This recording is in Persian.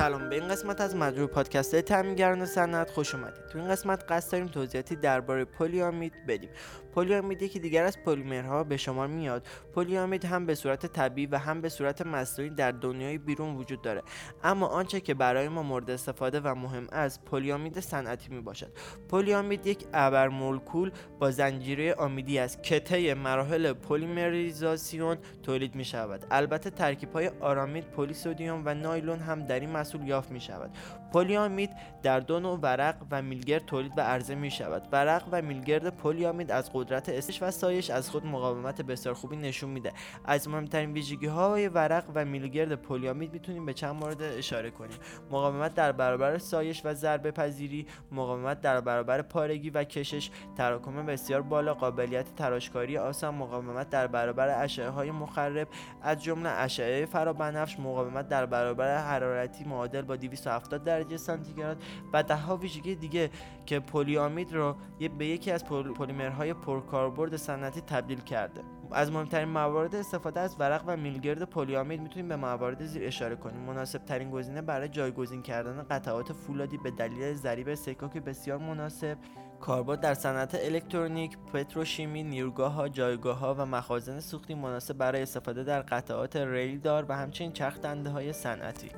سلام. به این قسمت از مجموع پادکست تامینگران صنعت خوش اومدید. تو این قسمت قصد داریم توضیحاتی درباره پلیامید بدیم. پلیامید یکی دیگر از پلیمرها به شما میاد. پلیامید هم به صورت طبیعی و هم به صورت مصنوعی در دنیای بیرون وجود داره. اما آنچه که برای ما مورد استفاده و مهم است پلیامید صنعتی می باشد پلیامید یک ابرمولکول با زنجیره آمیدی است که طی مراحل پلیمریزاسیون تولید می شود البته ترکیب های آرامید پلی و نایلون هم در این محصول یافت می شود. پلیامید در دو نوع ورق و میلگرد تولید و عرضه می شود. ورق و میلگرد پلیامید از قدرت استش و سایش از خود مقاومت بسیار خوبی نشون میده. از مهمترین ویژگی های ورق و میلگرد پلیامید می‌تونیم به چند مورد اشاره کنیم. مقاومت در برابر سایش و ضربه پذیری مقاومت در برابر پارگی و کشش تراکم بسیار بالا قابلیت تراشکاری آسان مقاومت در برابر اشعه های مخرب از جمله اشعه فرابنفش مقاومت در برابر حرارتی معادل با 270 درجه سانتیگراد و ده ها ویژگی دیگه که پلیامید رو به یکی از پلیمرهای پرکاربرد صنعتی تبدیل کرده. از مهمترین موارد استفاده از ورق و میلگرد پلیامید می‌تونیم به موارد زیر اشاره کنیم. مناسب ترین گزینه برای جایگزین کردن قطعات فولادی به دلیل ضریب سکاک بسیار مناسب. کاربرد در صنعت الکترونیک، پتروشیمی، نیروگاه ها، جایگاه ها و مخازن سوختی مناسب برای استفاده در قطعات ریل دار و همچنین چرخ دنده های صنعتی.